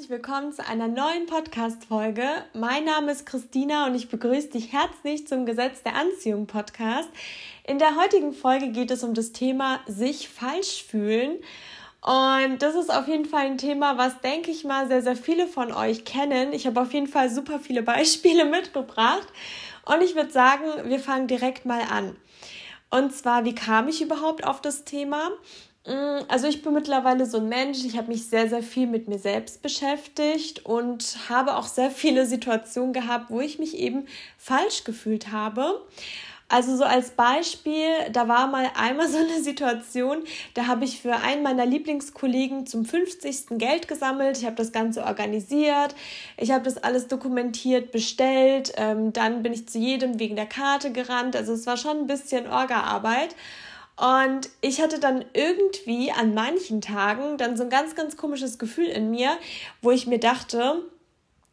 herzlich willkommen zu einer neuen Podcast-Folge. Mein Name ist Christina und ich begrüße dich herzlich zum Gesetz der Anziehung Podcast. In der heutigen Folge geht es um das Thema sich falsch fühlen. Und das ist auf jeden Fall ein Thema, was, denke ich mal, sehr, sehr viele von euch kennen. Ich habe auf jeden Fall super viele Beispiele mitgebracht. Und ich würde sagen, wir fangen direkt mal an. Und zwar, wie kam ich überhaupt auf das Thema? Mm, also ich bin mittlerweile so ein Mensch, ich habe mich sehr, sehr viel mit mir selbst beschäftigt und habe auch sehr viele Situationen gehabt, wo ich mich eben falsch gefühlt habe. Also so als Beispiel, da war mal einmal so eine Situation, da habe ich für einen meiner Lieblingskollegen zum 50. Geld gesammelt. Ich habe das Ganze organisiert, ich habe das alles dokumentiert, bestellt. Ähm, dann bin ich zu jedem wegen der Karte gerannt. Also es war schon ein bisschen Orga-Arbeit. Und ich hatte dann irgendwie an manchen Tagen dann so ein ganz, ganz komisches Gefühl in mir, wo ich mir dachte,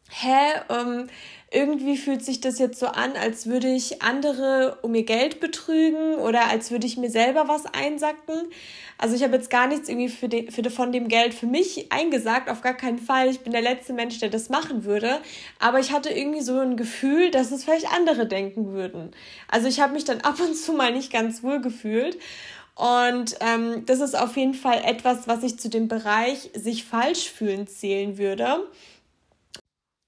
hä, ähm, irgendwie fühlt sich das jetzt so an, als würde ich andere um ihr Geld betrügen oder als würde ich mir selber was einsacken. Also ich habe jetzt gar nichts irgendwie für, de, für von dem Geld für mich eingesagt, auf gar keinen Fall. Ich bin der letzte Mensch, der das machen würde. Aber ich hatte irgendwie so ein Gefühl, dass es vielleicht andere denken würden. Also ich habe mich dann ab und zu mal nicht ganz wohl gefühlt. Und ähm, das ist auf jeden Fall etwas, was ich zu dem Bereich sich falsch fühlen zählen würde.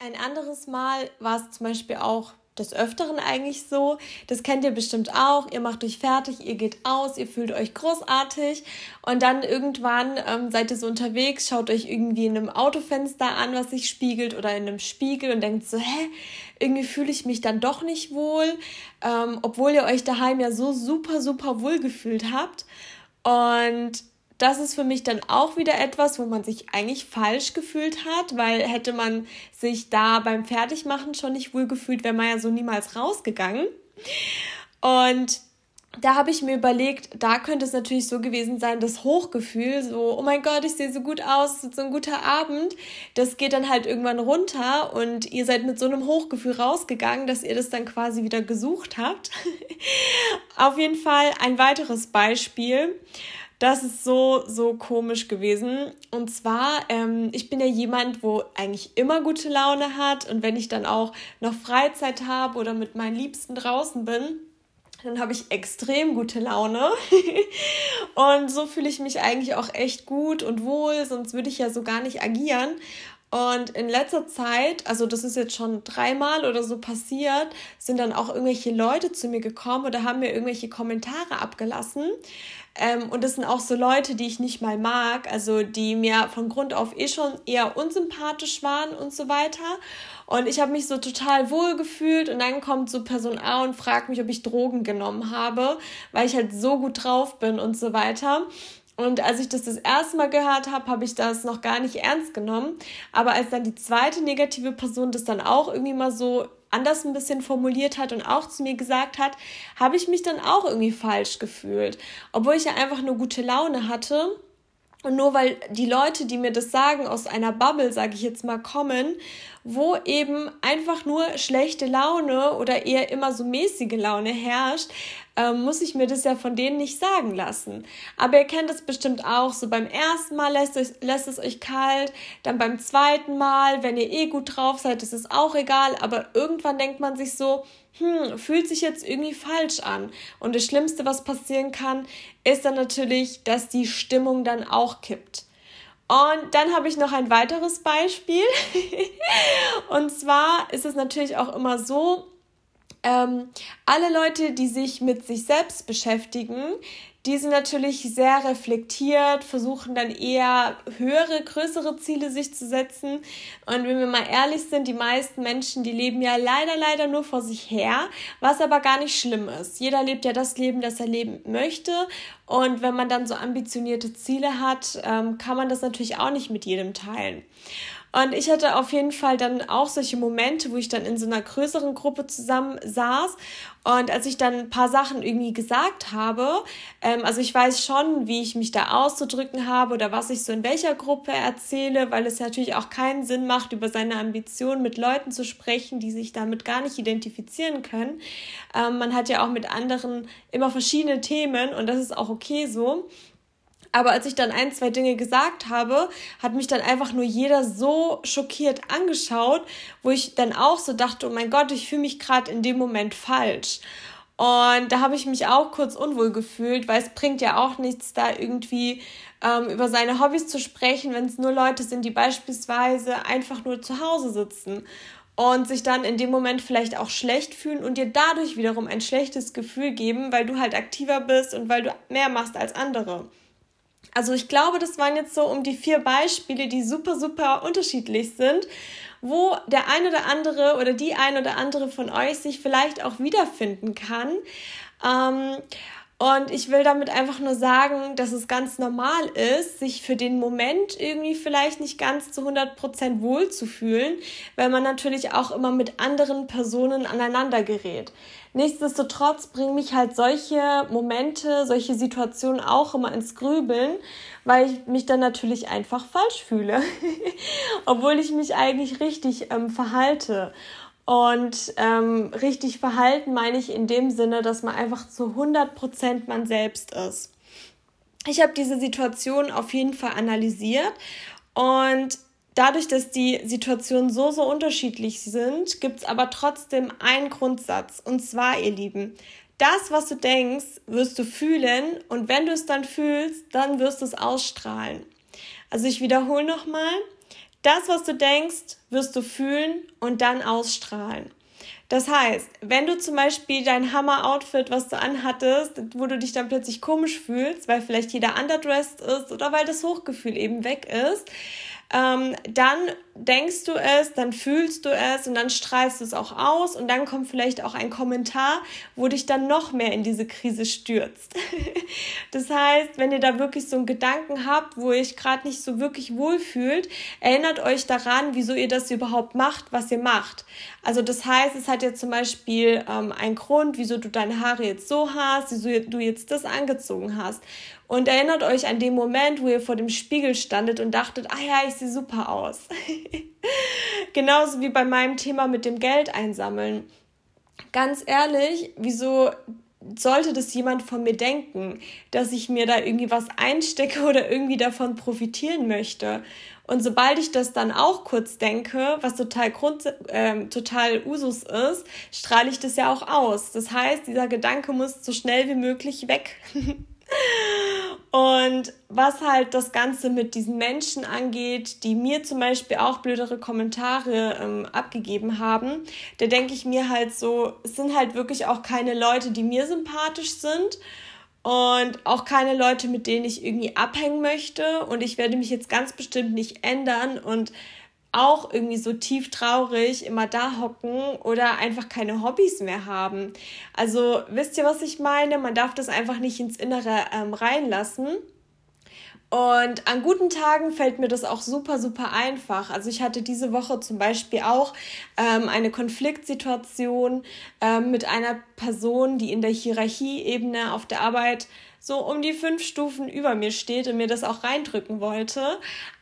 Ein anderes Mal war es zum Beispiel auch des Öfteren eigentlich so. Das kennt ihr bestimmt auch. Ihr macht euch fertig, ihr geht aus, ihr fühlt euch großartig und dann irgendwann ähm, seid ihr so unterwegs, schaut euch irgendwie in einem Autofenster an, was sich spiegelt oder in einem Spiegel und denkt so, hä, irgendwie fühle ich mich dann doch nicht wohl, ähm, obwohl ihr euch daheim ja so super, super wohl gefühlt habt. Und das ist für mich dann auch wieder etwas, wo man sich eigentlich falsch gefühlt hat, weil hätte man sich da beim Fertigmachen schon nicht wohl gefühlt, wäre man ja so niemals rausgegangen. Und da habe ich mir überlegt, da könnte es natürlich so gewesen sein, das Hochgefühl, so, oh mein Gott, ich sehe so gut aus, es ist so ein guter Abend, das geht dann halt irgendwann runter und ihr seid mit so einem Hochgefühl rausgegangen, dass ihr das dann quasi wieder gesucht habt. Auf jeden Fall ein weiteres Beispiel. Das ist so, so komisch gewesen. Und zwar, ähm, ich bin ja jemand, wo eigentlich immer gute Laune hat. Und wenn ich dann auch noch Freizeit habe oder mit meinen Liebsten draußen bin, dann habe ich extrem gute Laune. und so fühle ich mich eigentlich auch echt gut und wohl, sonst würde ich ja so gar nicht agieren. Und in letzter Zeit, also das ist jetzt schon dreimal oder so passiert, sind dann auch irgendwelche Leute zu mir gekommen oder haben mir irgendwelche Kommentare abgelassen. Ähm, und das sind auch so Leute, die ich nicht mal mag, also die mir von Grund auf eh schon eher unsympathisch waren und so weiter. Und ich habe mich so total wohl gefühlt und dann kommt so Person A und fragt mich, ob ich Drogen genommen habe, weil ich halt so gut drauf bin und so weiter. Und als ich das das erste Mal gehört habe, habe ich das noch gar nicht ernst genommen. Aber als dann die zweite negative Person das dann auch irgendwie mal so anders ein bisschen formuliert hat und auch zu mir gesagt hat, habe ich mich dann auch irgendwie falsch gefühlt. Obwohl ich ja einfach nur gute Laune hatte. Und nur weil die Leute, die mir das sagen, aus einer Bubble, sage ich jetzt mal, kommen, wo eben einfach nur schlechte Laune oder eher immer so mäßige Laune herrscht, ähm, muss ich mir das ja von denen nicht sagen lassen. Aber ihr kennt das bestimmt auch, so beim ersten Mal lässt, euch, lässt es euch kalt, dann beim zweiten Mal, wenn ihr eh gut drauf seid, ist es auch egal, aber irgendwann denkt man sich so, hm, fühlt sich jetzt irgendwie falsch an. Und das Schlimmste, was passieren kann, ist dann natürlich, dass die Stimmung dann auch kippt. Und dann habe ich noch ein weiteres Beispiel. und zwar ist es natürlich auch immer so, ähm, alle Leute, die sich mit sich selbst beschäftigen, die sind natürlich sehr reflektiert, versuchen dann eher höhere, größere Ziele sich zu setzen. Und wenn wir mal ehrlich sind, die meisten Menschen, die leben ja leider, leider nur vor sich her, was aber gar nicht schlimm ist. Jeder lebt ja das Leben, das er leben möchte. Und wenn man dann so ambitionierte Ziele hat, ähm, kann man das natürlich auch nicht mit jedem teilen. Und ich hatte auf jeden Fall dann auch solche Momente, wo ich dann in so einer größeren Gruppe zusammen saß. Und als ich dann ein paar Sachen irgendwie gesagt habe, ähm, also ich weiß schon, wie ich mich da auszudrücken habe oder was ich so in welcher Gruppe erzähle, weil es natürlich auch keinen Sinn macht, über seine Ambitionen mit Leuten zu sprechen, die sich damit gar nicht identifizieren können. Ähm, man hat ja auch mit anderen immer verschiedene Themen und das ist auch okay so. Aber als ich dann ein, zwei Dinge gesagt habe, hat mich dann einfach nur jeder so schockiert angeschaut, wo ich dann auch so dachte, oh mein Gott, ich fühle mich gerade in dem Moment falsch. Und da habe ich mich auch kurz unwohl gefühlt, weil es bringt ja auch nichts, da irgendwie ähm, über seine Hobbys zu sprechen, wenn es nur Leute sind, die beispielsweise einfach nur zu Hause sitzen und sich dann in dem Moment vielleicht auch schlecht fühlen und dir dadurch wiederum ein schlechtes Gefühl geben, weil du halt aktiver bist und weil du mehr machst als andere. Also ich glaube, das waren jetzt so um die vier Beispiele, die super, super unterschiedlich sind wo der ein oder andere oder die ein oder andere von euch sich vielleicht auch wiederfinden kann. Ähm, und ich will damit einfach nur sagen, dass es ganz normal ist, sich für den Moment irgendwie vielleicht nicht ganz zu 100% wohl zu fühlen, weil man natürlich auch immer mit anderen Personen aneinander gerät. Nichtsdestotrotz bringen mich halt solche Momente, solche Situationen auch immer ins Grübeln, weil ich mich dann natürlich einfach falsch fühle, obwohl ich mich eigentlich richtig ähm, verhalte. Und ähm, richtig verhalten meine ich in dem Sinne, dass man einfach zu 100% man selbst ist. Ich habe diese Situation auf jeden Fall analysiert und dadurch, dass die Situationen so, so unterschiedlich sind, gibt es aber trotzdem einen Grundsatz. Und zwar, ihr Lieben, das, was du denkst, wirst du fühlen und wenn du es dann fühlst, dann wirst du es ausstrahlen. Also ich wiederhole nochmal, das, was du denkst, wirst du fühlen und dann ausstrahlen. Das heißt, wenn du zum Beispiel dein Hammer-Outfit, was du anhattest, wo du dich dann plötzlich komisch fühlst, weil vielleicht jeder underdressed ist oder weil das Hochgefühl eben weg ist, ähm, dann denkst du es, dann fühlst du es und dann strahlst du es auch aus und dann kommt vielleicht auch ein Kommentar, wo dich dann noch mehr in diese Krise stürzt. das heißt, wenn ihr da wirklich so einen Gedanken habt, wo ihr euch gerade nicht so wirklich wohlfühlt, erinnert euch daran, wieso ihr das überhaupt macht, was ihr macht. Also das heißt, es hat ja zum Beispiel ähm, einen Grund, wieso du deine Haare jetzt so hast, wieso du jetzt das angezogen hast. Und erinnert euch an den Moment, wo ihr vor dem Spiegel standet und dachtet, ah ja, ich sehe super aus. Genauso wie bei meinem Thema mit dem Geld einsammeln. Ganz ehrlich, wieso sollte das jemand von mir denken, dass ich mir da irgendwie was einstecke oder irgendwie davon profitieren möchte? Und sobald ich das dann auch kurz denke, was total Grund, äh, total Usus ist, strahle ich das ja auch aus. Das heißt, dieser Gedanke muss so schnell wie möglich weg. Und was halt das Ganze mit diesen Menschen angeht, die mir zum Beispiel auch blödere Kommentare ähm, abgegeben haben, da denke ich mir halt so, es sind halt wirklich auch keine Leute, die mir sympathisch sind und auch keine Leute, mit denen ich irgendwie abhängen möchte. Und ich werde mich jetzt ganz bestimmt nicht ändern und auch irgendwie so tief traurig immer da hocken oder einfach keine Hobbys mehr haben. Also wisst ihr, was ich meine? Man darf das einfach nicht ins Innere ähm, reinlassen. Und an guten Tagen fällt mir das auch super, super einfach. Also ich hatte diese Woche zum Beispiel auch ähm, eine Konfliktsituation ähm, mit einer Person, die in der Hierarchieebene auf der Arbeit so um die fünf Stufen über mir steht und mir das auch reindrücken wollte.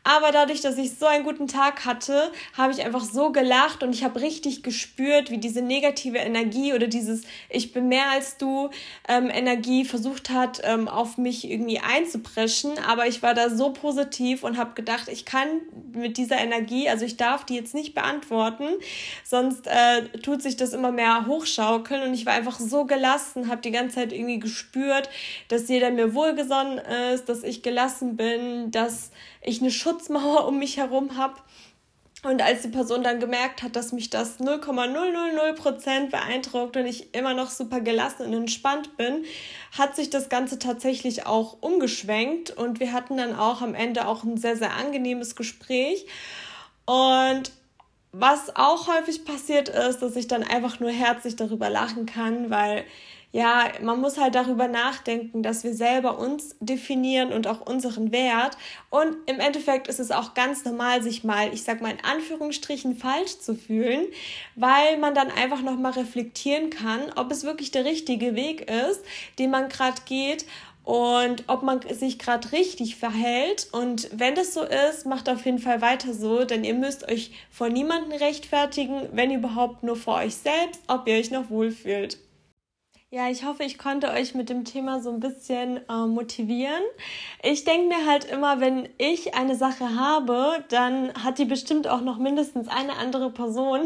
Aber dadurch, dass ich so einen guten Tag hatte, habe ich einfach so gelacht und ich habe richtig gespürt, wie diese negative Energie oder dieses Ich bin mehr als du ähm, Energie versucht hat, ähm, auf mich irgendwie einzupreschen. Aber ich war da so positiv und habe gedacht, ich kann mit dieser Energie, also ich darf die jetzt nicht beantworten, sonst äh, tut sich das immer mehr hochschaukeln. Und ich war einfach so gelassen, habe die ganze Zeit irgendwie gespürt, dass jeder mir wohlgesonnen ist, dass ich gelassen bin, dass ich eine Schutzmauer um mich herum habe. Und als die Person dann gemerkt hat, dass mich das 0,000% beeindruckt und ich immer noch super gelassen und entspannt bin, hat sich das Ganze tatsächlich auch umgeschwenkt und wir hatten dann auch am Ende auch ein sehr, sehr angenehmes Gespräch. Und was auch häufig passiert ist, dass ich dann einfach nur herzlich darüber lachen kann, weil ja, man muss halt darüber nachdenken, dass wir selber uns definieren und auch unseren Wert. Und im Endeffekt ist es auch ganz normal, sich mal, ich sag mal in Anführungsstrichen, falsch zu fühlen, weil man dann einfach nochmal reflektieren kann, ob es wirklich der richtige Weg ist, den man gerade geht und ob man sich gerade richtig verhält. Und wenn das so ist, macht auf jeden Fall weiter so, denn ihr müsst euch vor niemanden rechtfertigen, wenn überhaupt nur vor euch selbst, ob ihr euch noch wohlfühlt. Ja, ich hoffe, ich konnte euch mit dem Thema so ein bisschen äh, motivieren. Ich denke mir halt immer, wenn ich eine Sache habe, dann hat die bestimmt auch noch mindestens eine andere Person.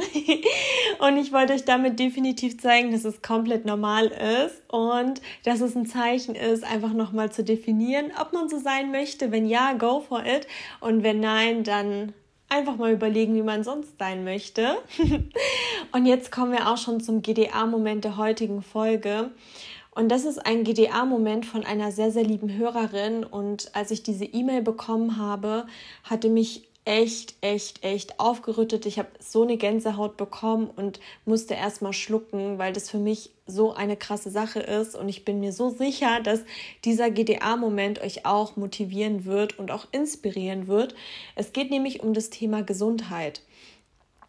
und ich wollte euch damit definitiv zeigen, dass es komplett normal ist und dass es ein Zeichen ist, einfach nochmal zu definieren, ob man so sein möchte. Wenn ja, go for it. Und wenn nein, dann einfach mal überlegen, wie man sonst sein möchte. und jetzt kommen wir auch schon zum GDA-Moment der heutigen Folge. Und das ist ein GDA-Moment von einer sehr, sehr lieben Hörerin. Und als ich diese E-Mail bekommen habe, hatte mich echt, echt, echt aufgerüttet. Ich habe so eine Gänsehaut bekommen und musste erstmal schlucken, weil das für mich so eine krasse Sache ist. Und ich bin mir so sicher, dass dieser GDA-Moment euch auch motivieren wird und auch inspirieren wird. Es geht nämlich um das Thema Gesundheit.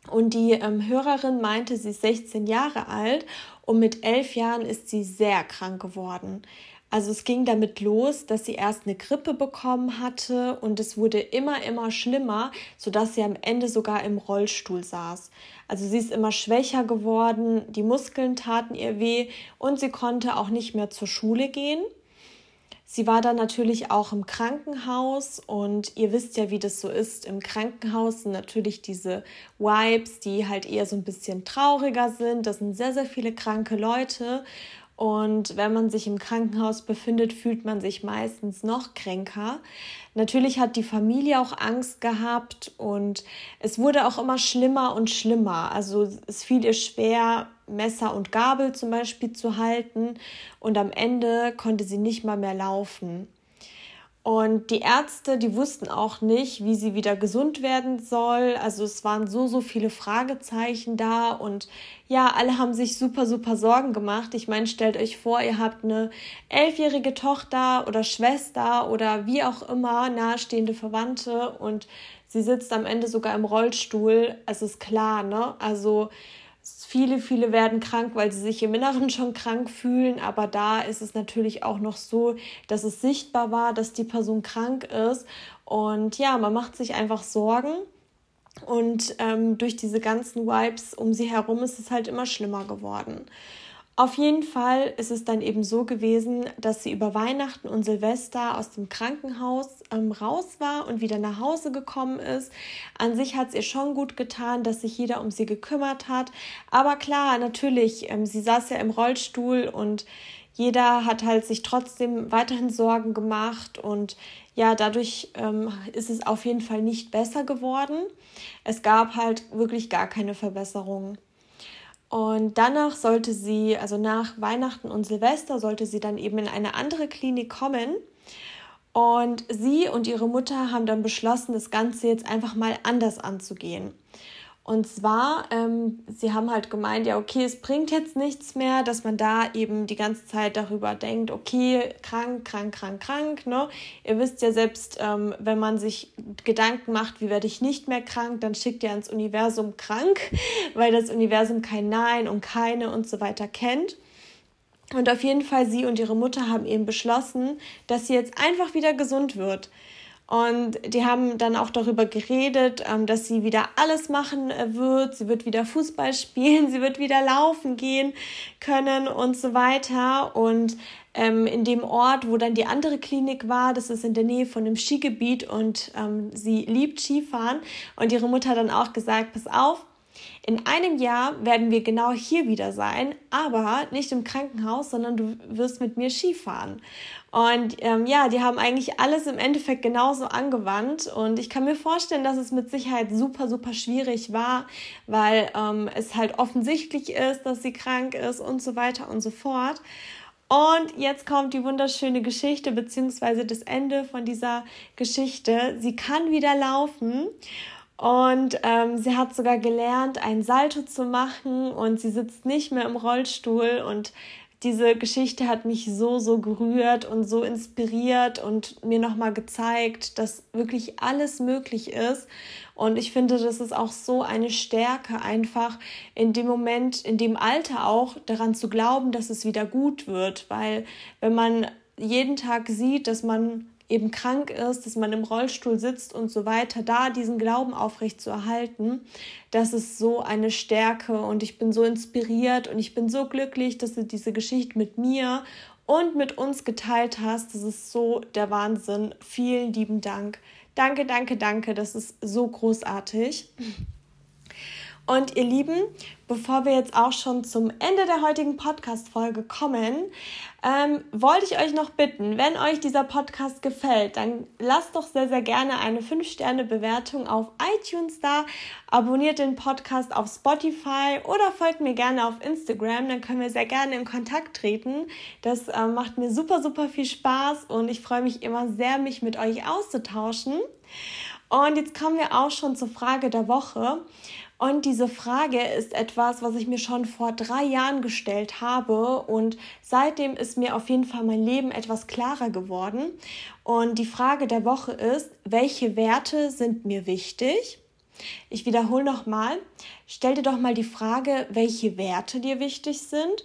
Und die ähm, Hörerin meinte, sie ist 16 Jahre alt und mit elf Jahren ist sie sehr krank geworden. Also es ging damit los, dass sie erst eine Grippe bekommen hatte und es wurde immer, immer schlimmer, sodass sie am Ende sogar im Rollstuhl saß. Also sie ist immer schwächer geworden, die Muskeln taten ihr weh und sie konnte auch nicht mehr zur Schule gehen. Sie war dann natürlich auch im Krankenhaus und ihr wisst ja, wie das so ist. Im Krankenhaus sind natürlich diese Vibes, die halt eher so ein bisschen trauriger sind. Das sind sehr, sehr viele kranke Leute und wenn man sich im Krankenhaus befindet, fühlt man sich meistens noch kränker. Natürlich hat die Familie auch Angst gehabt und es wurde auch immer schlimmer und schlimmer. Also es fiel ihr schwer, Messer und Gabel zum Beispiel zu halten und am Ende konnte sie nicht mal mehr laufen. Und die Ärzte, die wussten auch nicht, wie sie wieder gesund werden soll. Also es waren so, so viele Fragezeichen da und ja, alle haben sich super, super Sorgen gemacht. Ich meine, stellt euch vor, ihr habt eine elfjährige Tochter oder Schwester oder wie auch immer nahestehende Verwandte und sie sitzt am Ende sogar im Rollstuhl. Es ist klar, ne? Also Viele, viele werden krank, weil sie sich im Inneren schon krank fühlen, aber da ist es natürlich auch noch so, dass es sichtbar war, dass die Person krank ist. Und ja, man macht sich einfach Sorgen. Und ähm, durch diese ganzen Vibes um sie herum ist es halt immer schlimmer geworden. Auf jeden Fall ist es dann eben so gewesen, dass sie über Weihnachten und Silvester aus dem Krankenhaus ähm, raus war und wieder nach Hause gekommen ist. An sich hat es ihr schon gut getan, dass sich jeder um sie gekümmert hat. Aber klar, natürlich, ähm, sie saß ja im Rollstuhl und jeder hat halt sich trotzdem weiterhin Sorgen gemacht und ja, dadurch ähm, ist es auf jeden Fall nicht besser geworden. Es gab halt wirklich gar keine Verbesserung. Und danach sollte sie, also nach Weihnachten und Silvester, sollte sie dann eben in eine andere Klinik kommen. Und sie und ihre Mutter haben dann beschlossen, das Ganze jetzt einfach mal anders anzugehen. Und zwar, ähm, sie haben halt gemeint, ja, okay, es bringt jetzt nichts mehr, dass man da eben die ganze Zeit darüber denkt, okay, krank, krank, krank, krank, ne? Ihr wisst ja selbst, ähm, wenn man sich Gedanken macht, wie werde ich nicht mehr krank, dann schickt ihr ans Universum krank, weil das Universum kein Nein und keine und so weiter kennt. Und auf jeden Fall, sie und ihre Mutter haben eben beschlossen, dass sie jetzt einfach wieder gesund wird. Und die haben dann auch darüber geredet, ähm, dass sie wieder alles machen äh, wird. Sie wird wieder Fußball spielen, sie wird wieder laufen gehen können und so weiter. Und ähm, in dem Ort, wo dann die andere Klinik war, das ist in der Nähe von einem Skigebiet und ähm, sie liebt Skifahren. Und ihre Mutter hat dann auch gesagt, pass auf, in einem Jahr werden wir genau hier wieder sein, aber nicht im Krankenhaus, sondern du wirst mit mir Skifahren. Und ähm, ja, die haben eigentlich alles im Endeffekt genauso angewandt. Und ich kann mir vorstellen, dass es mit Sicherheit super, super schwierig war, weil ähm, es halt offensichtlich ist, dass sie krank ist und so weiter und so fort. Und jetzt kommt die wunderschöne Geschichte, beziehungsweise das Ende von dieser Geschichte. Sie kann wieder laufen und ähm, sie hat sogar gelernt, ein Salto zu machen und sie sitzt nicht mehr im Rollstuhl. Und diese Geschichte hat mich so, so gerührt und so inspiriert und mir nochmal gezeigt, dass wirklich alles möglich ist. Und ich finde, das ist auch so eine Stärke, einfach in dem Moment, in dem Alter auch daran zu glauben, dass es wieder gut wird. Weil wenn man jeden Tag sieht, dass man eben krank ist, dass man im Rollstuhl sitzt und so weiter, da diesen Glauben aufrecht zu erhalten, das ist so eine Stärke und ich bin so inspiriert und ich bin so glücklich, dass du diese Geschichte mit mir und mit uns geteilt hast. Das ist so der Wahnsinn. Vielen lieben Dank. Danke, danke, danke. Das ist so großartig. Und ihr Lieben, bevor wir jetzt auch schon zum Ende der heutigen Podcast-Folge kommen, ähm, wollte ich euch noch bitten, wenn euch dieser Podcast gefällt, dann lasst doch sehr, sehr gerne eine 5-Sterne-Bewertung auf iTunes da, abonniert den Podcast auf Spotify oder folgt mir gerne auf Instagram, dann können wir sehr gerne in Kontakt treten. Das äh, macht mir super, super viel Spaß und ich freue mich immer sehr, mich mit euch auszutauschen. Und jetzt kommen wir auch schon zur Frage der Woche. Und diese Frage ist etwas, was ich mir schon vor drei Jahren gestellt habe. Und seitdem ist mir auf jeden Fall mein Leben etwas klarer geworden. Und die Frage der Woche ist, welche Werte sind mir wichtig? Ich wiederhole nochmal, stell dir doch mal die Frage, welche Werte dir wichtig sind.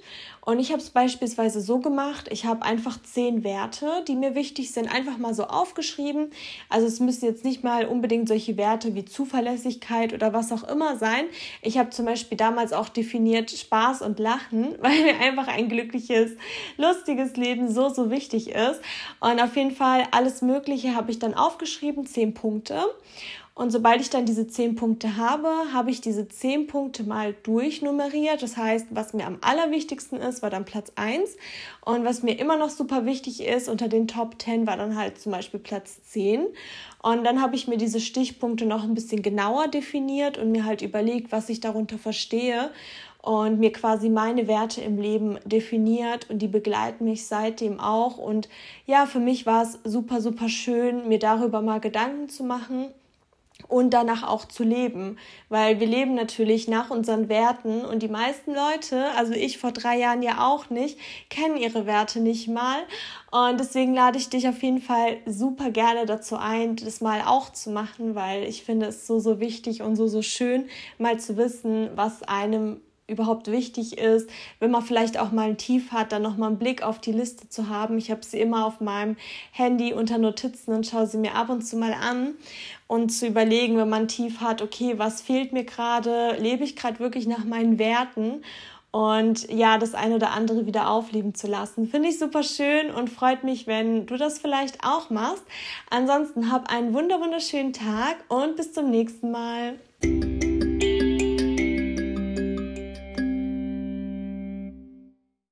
Und ich habe es beispielsweise so gemacht, ich habe einfach zehn Werte, die mir wichtig sind, einfach mal so aufgeschrieben. Also es müssen jetzt nicht mal unbedingt solche Werte wie Zuverlässigkeit oder was auch immer sein. Ich habe zum Beispiel damals auch definiert Spaß und Lachen, weil mir einfach ein glückliches, lustiges Leben so, so wichtig ist. Und auf jeden Fall alles Mögliche habe ich dann aufgeschrieben, zehn Punkte. Und sobald ich dann diese zehn Punkte habe, habe ich diese zehn Punkte mal durchnummeriert. Das heißt, was mir am allerwichtigsten ist, war dann Platz 1. Und was mir immer noch super wichtig ist, unter den Top 10 war dann halt zum Beispiel Platz 10. Und dann habe ich mir diese Stichpunkte noch ein bisschen genauer definiert und mir halt überlegt, was ich darunter verstehe und mir quasi meine Werte im Leben definiert und die begleiten mich seitdem auch. Und ja, für mich war es super, super schön, mir darüber mal Gedanken zu machen und danach auch zu leben, weil wir leben natürlich nach unseren Werten und die meisten Leute, also ich vor drei Jahren ja auch nicht, kennen ihre Werte nicht mal. Und deswegen lade ich dich auf jeden Fall super gerne dazu ein, das mal auch zu machen, weil ich finde es so, so wichtig und so, so schön, mal zu wissen, was einem überhaupt wichtig ist, wenn man vielleicht auch mal ein Tief hat, dann nochmal einen Blick auf die Liste zu haben. Ich habe sie immer auf meinem Handy unter Notizen und schaue sie mir ab und zu mal an und zu überlegen, wenn man Tief hat, okay, was fehlt mir gerade, lebe ich gerade wirklich nach meinen Werten und ja, das eine oder andere wieder aufleben zu lassen. Finde ich super schön und freut mich, wenn du das vielleicht auch machst. Ansonsten hab einen wunderschönen Tag und bis zum nächsten Mal.